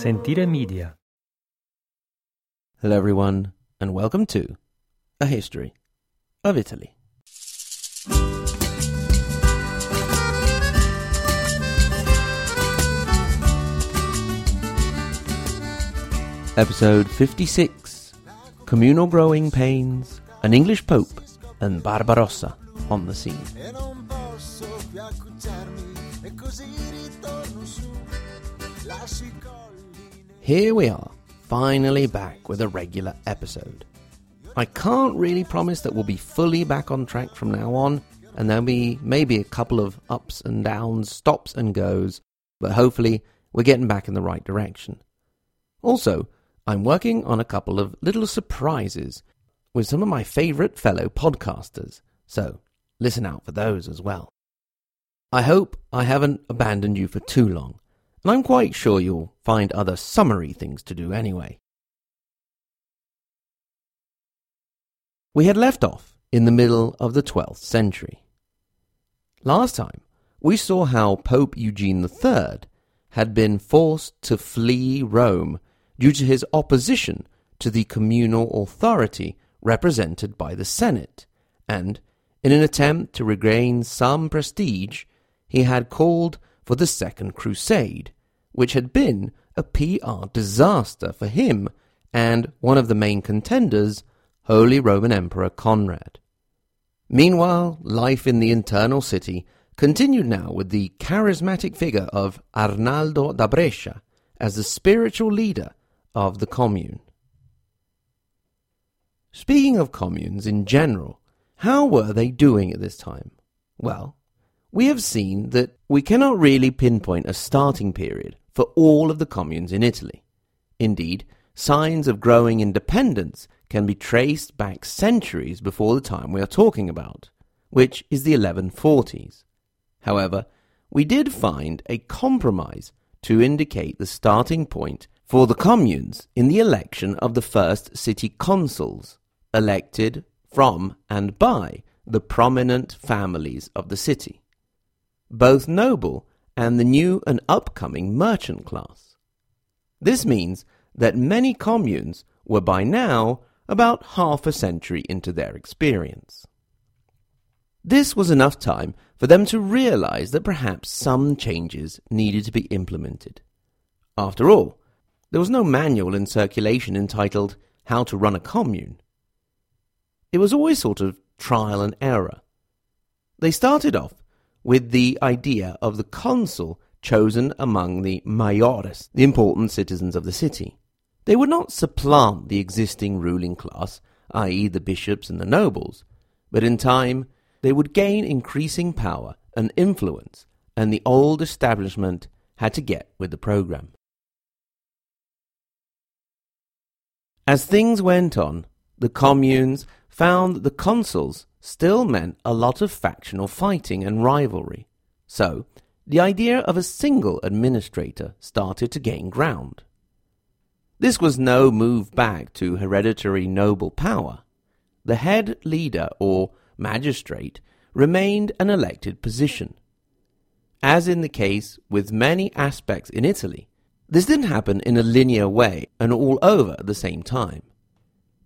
Sentire Media. Hello, everyone, and welcome to A History of Italy. Episode 56 Communal Growing Pains, an English Pope, and Barbarossa on the scene. Here we are, finally back with a regular episode. I can't really promise that we'll be fully back on track from now on, and there'll be maybe a couple of ups and downs, stops and goes, but hopefully we're getting back in the right direction. Also, I'm working on a couple of little surprises with some of my favourite fellow podcasters, so listen out for those as well. I hope I haven't abandoned you for too long, and I'm quite sure you'll find other summery things to do anyway. We had left off in the middle of the 12th century. Last time, we saw how Pope Eugene III had been forced to flee Rome due to his opposition to the communal authority represented by the Senate, and in an attempt to regain some prestige, he had called for the Second Crusade, which had been a PR disaster for him and one of the main contenders, Holy Roman Emperor Conrad. Meanwhile, life in the eternal city continued now with the charismatic figure of Arnaldo da Brescia as the spiritual leader of the commune. Speaking of communes in general, how were they doing at this time? Well, we have seen that we cannot really pinpoint a starting period for all of the communes in Italy. Indeed, signs of growing independence can be traced back centuries before the time we are talking about, which is the 1140s. However, we did find a compromise to indicate the starting point for the communes in the election of the first city consuls, elected from and by the prominent families of the city, both noble and the new and upcoming merchant class. This means that many communes were by now about half a century into their experience. This was enough time for them to realize that perhaps some changes needed to be implemented. After all, there was no manual in circulation entitled How to Run a Commune. It was always sort of trial and error. They started off with the idea of the consul chosen among the maiores, the important citizens of the city. They would not supplant the existing ruling class, i.e., the bishops and the nobles, but in time they would gain increasing power and influence, and the old establishment had to get with the program. As things went on, the communes found that the consuls still meant a lot of factional fighting and rivalry. So, the idea of a single administrator started to gain ground. This was no move back to hereditary noble power. The head leader or magistrate remained an elected position. As in the case with many aspects in Italy, this didn't happen in a linear way and all over at the same time.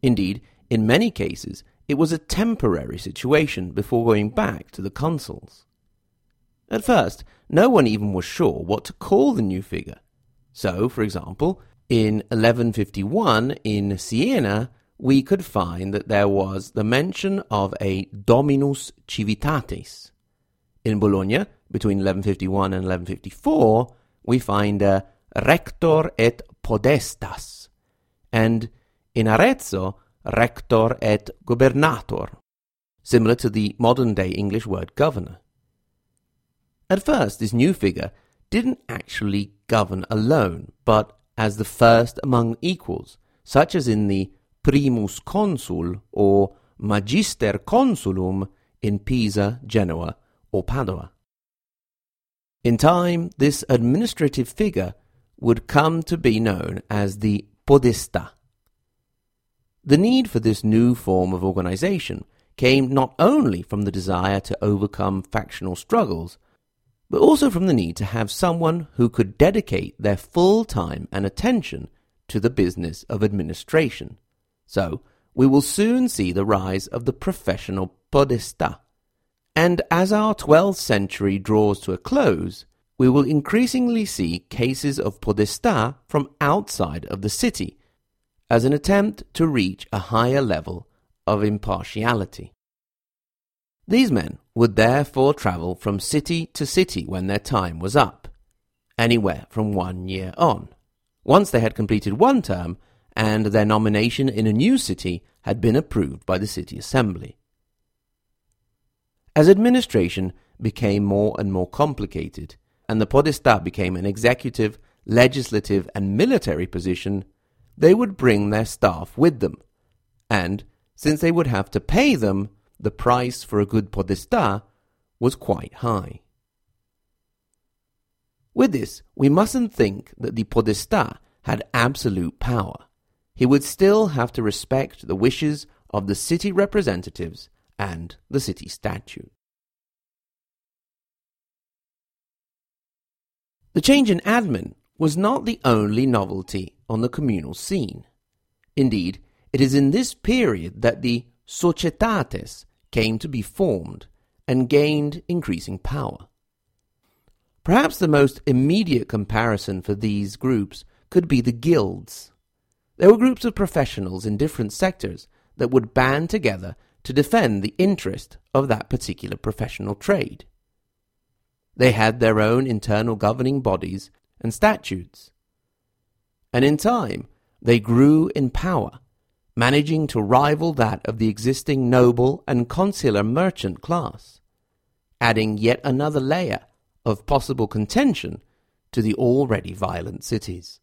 Indeed, in many cases, it was a temporary situation before going back to the consuls. At first, no one even was sure what to call the new figure. So, for example, in 1151 in Siena, we could find that there was the mention of a Dominus Civitatis. In Bologna, between 1151 and 1154, we find a Rector et Podestas, and in Arezzo, Rector et Gubernator, similar to the modern day English word governor. At first, this new figure didn't actually govern alone, but as the first among equals, such as in the primus consul or magister consulum in Pisa, Genoa, or Padua. In time, this administrative figure would come to be known as the podesta. The need for this new form of organization came not only from the desire to overcome factional struggles, but also from the need to have someone who could dedicate their full time and attention to the business of administration. So, we will soon see the rise of the professional podesta. And as our 12th century draws to a close, we will increasingly see cases of podesta from outside of the city as an attempt to reach a higher level of impartiality. These men would therefore travel from city to city when their time was up, anywhere from one year on. Once they had completed one term and their nomination in a new city had been approved by the city assembly. As administration became more and more complicated, and the podesta became an executive, legislative, and military position, they would bring their staff with them, and since they would have to pay them, the price for a good podesta was quite high. With this, we mustn't think that the podesta had absolute power. He would still have to respect the wishes of the city representatives and the city statute. The change in admin was not the only novelty on the communal scene. Indeed, it is in this period that the societates came to be formed and gained increasing power. Perhaps the most immediate comparison for these groups could be the guilds. There were groups of professionals in different sectors that would band together to defend the interest of that particular professional trade. They had their own internal governing bodies and statutes. And in time, they grew in power managing to rival that of the existing noble and consular merchant class, adding yet another layer of possible contention to the already violent cities.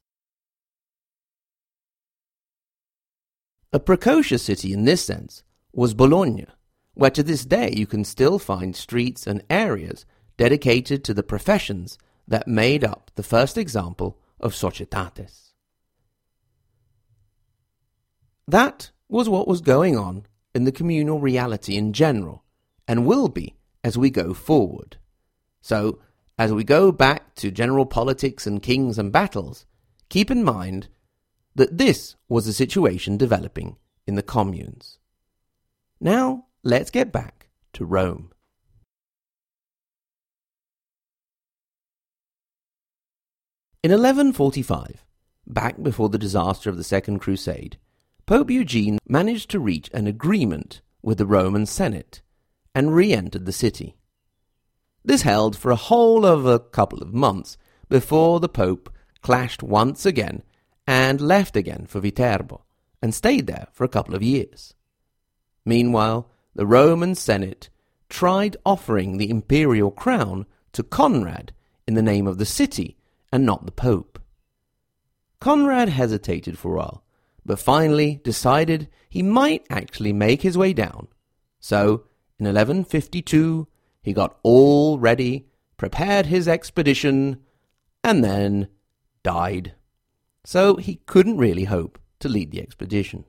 A precocious city in this sense was Bologna, where to this day you can still find streets and areas dedicated to the professions that made up the first example of societates. That was what was going on in the communal reality in general, and will be as we go forward. So, as we go back to general politics and kings and battles, keep in mind that this was the situation developing in the communes. Now, let's get back to Rome. In 1145, back before the disaster of the Second Crusade, Pope Eugene managed to reach an agreement with the Roman Senate and re entered the city. This held for a whole of a couple of months before the Pope clashed once again and left again for Viterbo and stayed there for a couple of years. Meanwhile, the Roman Senate tried offering the imperial crown to Conrad in the name of the city and not the Pope. Conrad hesitated for a while, but finally decided he might actually make his way down. So, in 1152, he got all ready, prepared his expedition, and then died. So he couldn't really hope to lead the expedition.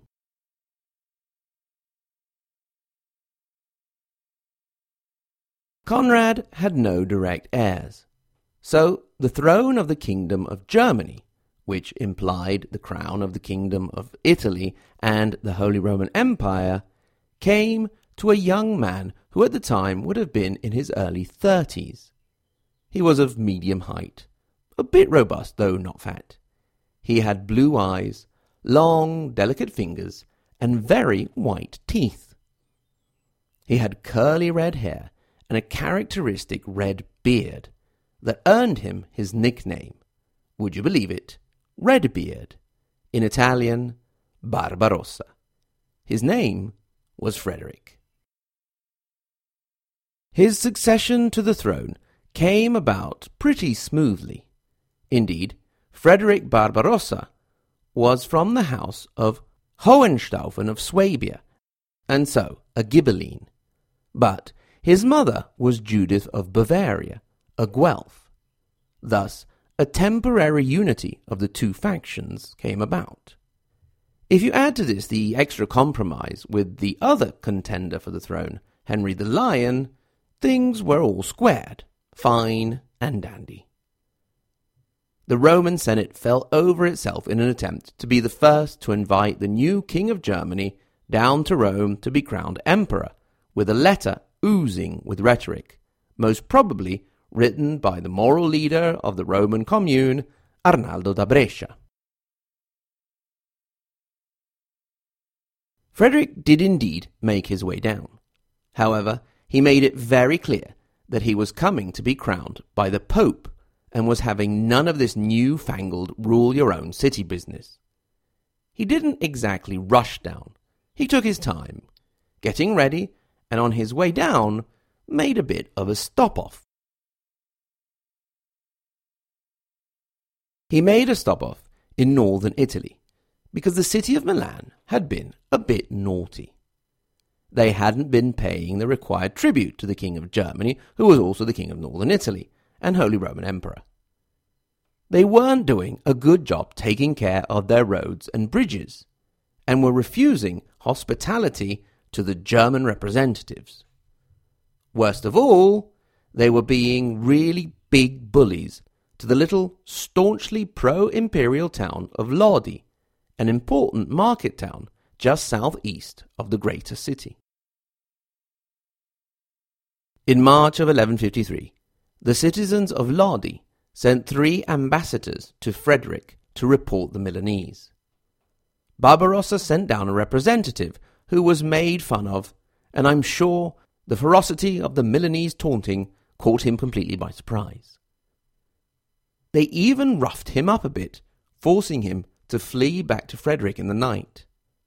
Conrad had no direct heirs, so the throne of the Kingdom of Germany which implied the crown of the Kingdom of Italy and the Holy Roman Empire, came to a young man who at the time would have been in his early thirties. He was of medium height, a bit robust though not fat. He had blue eyes, long, delicate fingers, and very white teeth. He had curly red hair and a characteristic red beard that earned him his nickname. Would you believe it? Redbeard, in Italian, Barbarossa. His name was Frederick. His succession to the throne came about pretty smoothly. Indeed, Frederick Barbarossa was from the house of Hohenstaufen of Swabia, and so a Ghibelline. But his mother was Judith of Bavaria, a Guelph. Thus, a temporary unity of the two factions came about. If you add to this the extra compromise with the other contender for the throne, Henry the Lion, things were all squared, fine and dandy. The Roman Senate fell over itself in an attempt to be the first to invite the new King of Germany down to Rome to be crowned emperor, with a letter oozing with rhetoric, most probably written by the moral leader of the Roman commune, Arnaldo da Brescia. Frederick did indeed make his way down. However, he made it very clear that he was coming to be crowned by the Pope and was having none of this new-fangled rule your own city business. He didn't exactly rush down. He took his time, getting ready, and on his way down, made a bit of a stop He made a stop off in northern Italy because the city of Milan had been a bit naughty. They hadn't been paying the required tribute to the King of Germany, who was also the King of Northern Italy and Holy Roman Emperor. They weren't doing a good job taking care of their roads and bridges, and were refusing hospitality to the German representatives. Worst of all, they were being really big bullies to the little staunchly pro-imperial town of Lodi, an important market town just southeast of the greater city. In March of 1153, the citizens of Lodi sent three ambassadors to Frederick to report the Milanese. Barbarossa sent down a representative who was made fun of, and I'm sure the ferocity of the Milanese taunting caught him completely by surprise. They even roughed him up a bit, forcing him to flee back to Frederick in the night.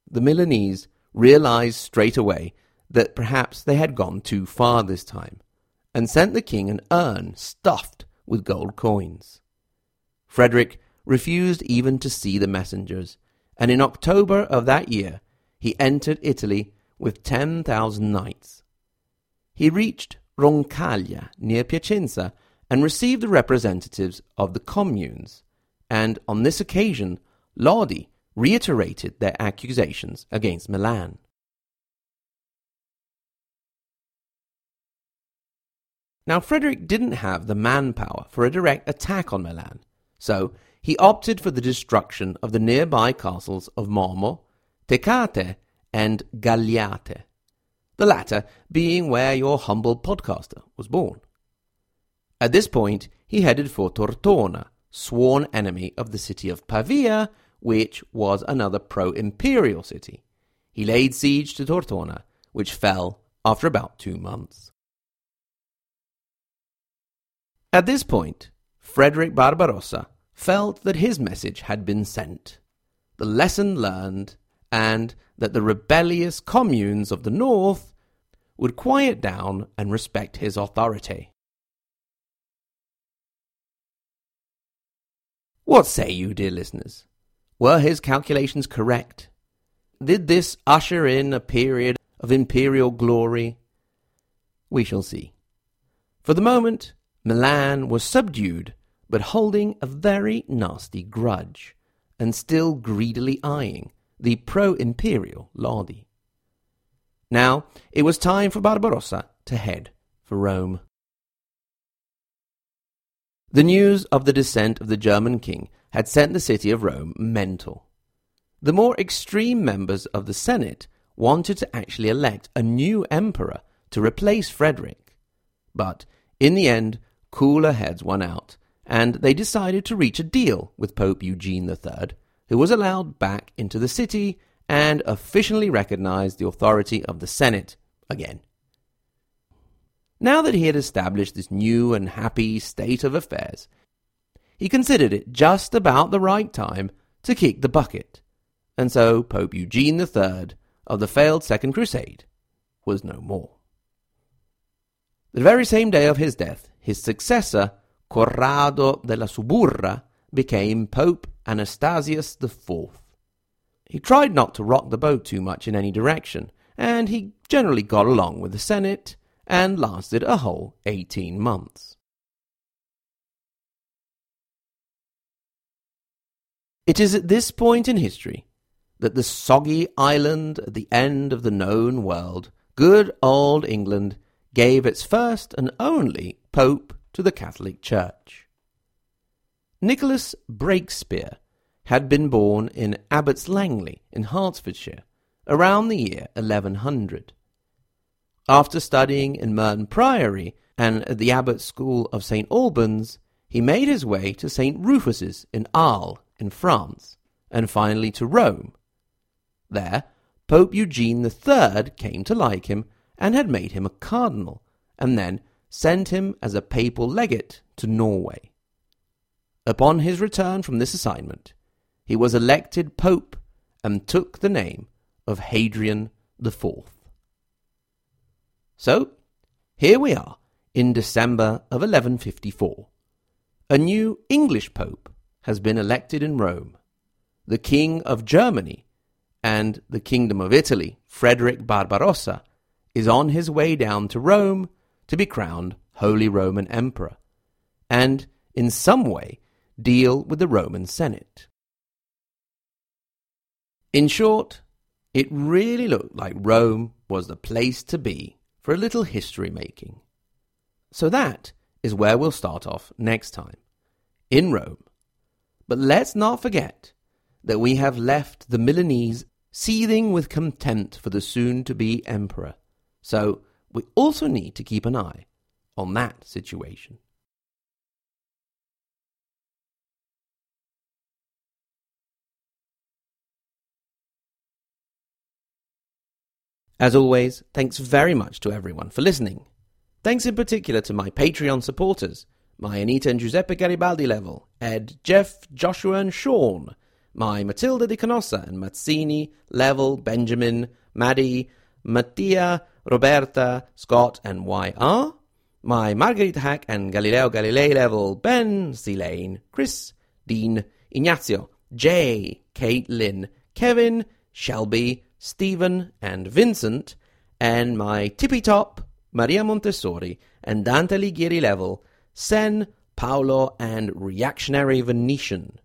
The Milanese realized straight away that perhaps they had gone too far this time, and sent the king an urn stuffed with gold coins. Frederick refused even to see the messengers, and in October of that year he entered Italy with ten thousand knights. He reached Roncaglia near Piacenza and received the representatives of the communes, and on this occasion Lodi reiterated their accusations against Milan. Now, Frederick didn't have the manpower for a direct attack on Milan, so he opted for the destruction of the nearby castles of Momo, Trecate, and Galliate, the latter being where your humble podcaster was born. At this point, he headed for Tortona, sworn enemy of the city of Pavia, which was another pro imperial city. He laid siege to Tortona, which fell after about two months. At this point, Frederick Barbarossa felt that his message had been sent, the lesson learned, and that the rebellious communes of the north would quiet down and respect his authority. What say you, dear listeners? Were his calculations correct? Did this usher in a period of imperial glory? We shall see. For the moment, Milan was subdued, but holding a very nasty grudge, and still greedily eyeing the pro-imperial Lodi. Now it was time for Barbarossa to head for Rome. The news of the descent of the German king had sent the city of Rome mental. The more extreme members of the Senate wanted to actually elect a new emperor to replace Frederick. But in the end, cooler heads won out, and they decided to reach a deal with Pope Eugene III, who was allowed back into the city and officially recognized the authority of the Senate again. Now that he had established this new and happy state of affairs, he considered it just about the right time to kick the bucket, and so Pope Eugene III of the failed Second Crusade was no more. The very same day of his death, his successor, Corrado della Suburra, became Pope Anastasius IV. He tried not to rock the boat too much in any direction, and he generally got along with the Senate and lasted a whole 18 months. It is at this point in history that the soggy island at the end of the known world, good old England, gave its first and only Pope to the Catholic Church. Nicholas Breakspear had been born in Abbots Langley in Hertfordshire around the year 1100. After studying in Merton Priory and at the Abbot School of St. Albans, he made his way to St. Rufus's in Arles in France, and finally to Rome. There, Pope Eugene III came to like him and had made him a cardinal, and then sent him as a papal legate to Norway. Upon his return from this assignment, he was elected pope and took the name of Hadrian IV. So, here we are in December of 1154. A new English pope has been elected in Rome. The King of Germany and the Kingdom of Italy, Frederick Barbarossa, is on his way down to Rome to be crowned Holy Roman Emperor, and in some way deal with the Roman Senate. In short, it really looked like Rome was the place to be for a little history making. So that is where we'll start off next time, in Rome. But let's not forget that we have left the Milanese seething with contempt for the soon to be emperor. So we also need to keep an eye on that situation. As always, thanks very much to everyone for listening. Thanks in particular to my Patreon supporters, my Anita and Giuseppe Garibaldi level, Ed, Jeff, Joshua, and Sean, my Matilda Di Canossa and Mazzini, Level, Benjamin, Maddie, Mattia, Roberta, Scott, and YR, my Margherita Hack and Galileo Galilei level, Ben, Lane, Chris, Dean, Ignazio, Jay, Caitlin, Kevin, Shelby, Stephen, and Vincent, and my tippy top, Maria Montessori, and Dante Alighieri level, Sen, Paolo, and Reactionary Venetian.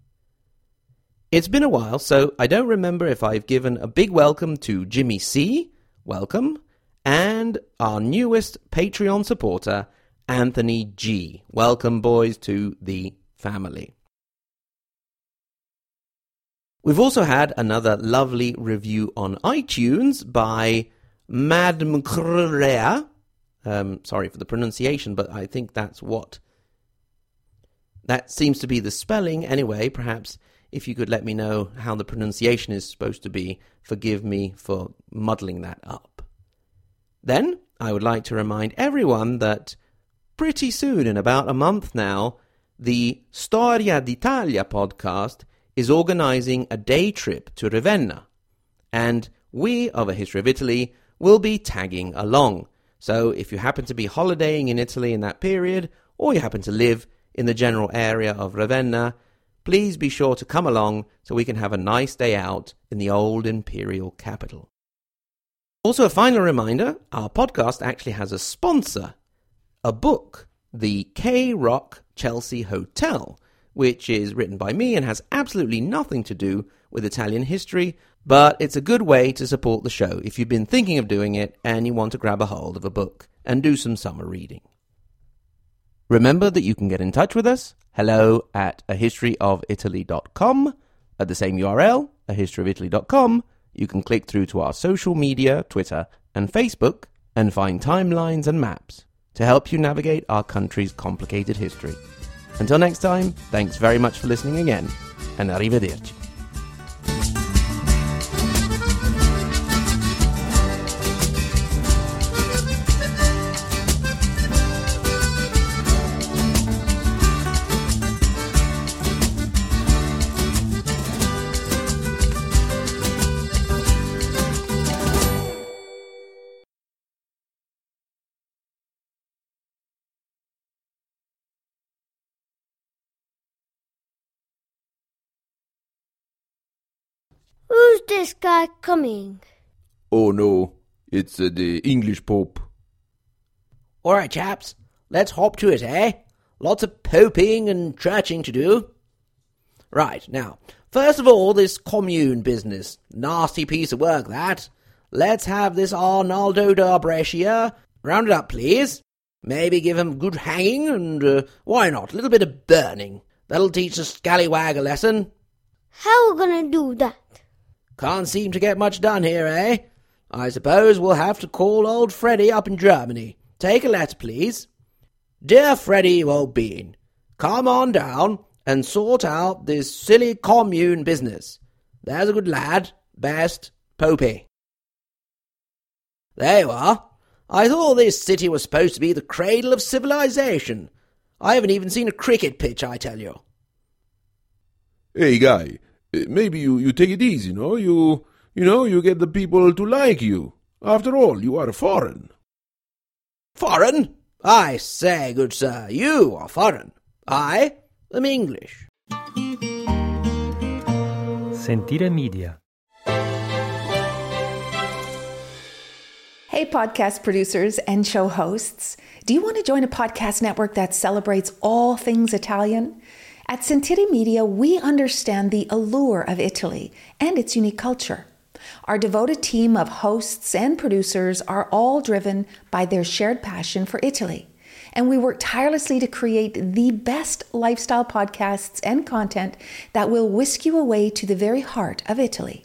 It's been a while, so I don't remember if I've given a big welcome to Jimmy C. Welcome. And our newest Patreon supporter, Anthony G. Welcome, boys, to the family. We've also had another lovely review on iTunes by Madame Crea. Um, sorry for the pronunciation, but I think that's what. That seems to be the spelling. Anyway, perhaps if you could let me know how the pronunciation is supposed to be, forgive me for muddling that up. Then, I would like to remind everyone that pretty soon, in about a month now, the Storia d'Italia podcast is organizing a day trip to Ravenna. And we of A History of Italy will be tagging along. So if you happen to be holidaying in Italy in that period, or you happen to live in the general area of Ravenna, please be sure to come along so we can have a nice day out in the old imperial capital. Also, a final reminder our podcast actually has a sponsor a book, The K Rock Chelsea Hotel, which is written by me and has absolutely nothing to do with Italian history, but it's a good way to support the show if you've been thinking of doing it and you want to grab a hold of a book and do some summer reading. Remember that you can get in touch with us, hello at ahistoryofitaly.com, at the same URL, ahistoryofitaly.com. You can click through to our social media, Twitter and Facebook, and find timelines and maps to help you navigate our country's complicated history. Until next time, thanks very much for listening again, and arrivederci. Who's this guy coming? Oh no, it's uh, the English Pope. All right, chaps, let's hop to it, eh? Lots of poping and churching to do. Right, now, first of all, this commune business. Nasty piece of work, that. Let's have this Arnaldo da Brescia. Round it up, please. Maybe give 'em good hanging, and uh, why not, a little bit of burning. That'll teach the scallywag a lesson. How are we gonna do that? Can't seem to get much done here, eh? I suppose we'll have to call old Freddy up in Germany. Take a letter, please. Dear Freddy, you old bean, come on down and sort out this silly commune business. There's a good lad. Best, Popey. There you are. I thought this city was supposed to be the cradle of civilization. I haven't even seen a cricket pitch, I tell you. Hey, guy, uh, Eh, maybe you, you take it easy, no? You, you know, you get the people to like you. After all, you are foreign. Foreign? I say, good sir, you are foreign. I am English. Sentire Media. Hey, podcast producers and show hosts. Do you want to join a podcast network that celebrates all things Italian? At Sentire Media, we understand the allure of Italy and its unique culture. Our devoted team of hosts and producers are all driven by their shared passion for Italy and we work tirelessly to create the best lifestyle podcasts and content that will whisk you away to the very heart of Italy.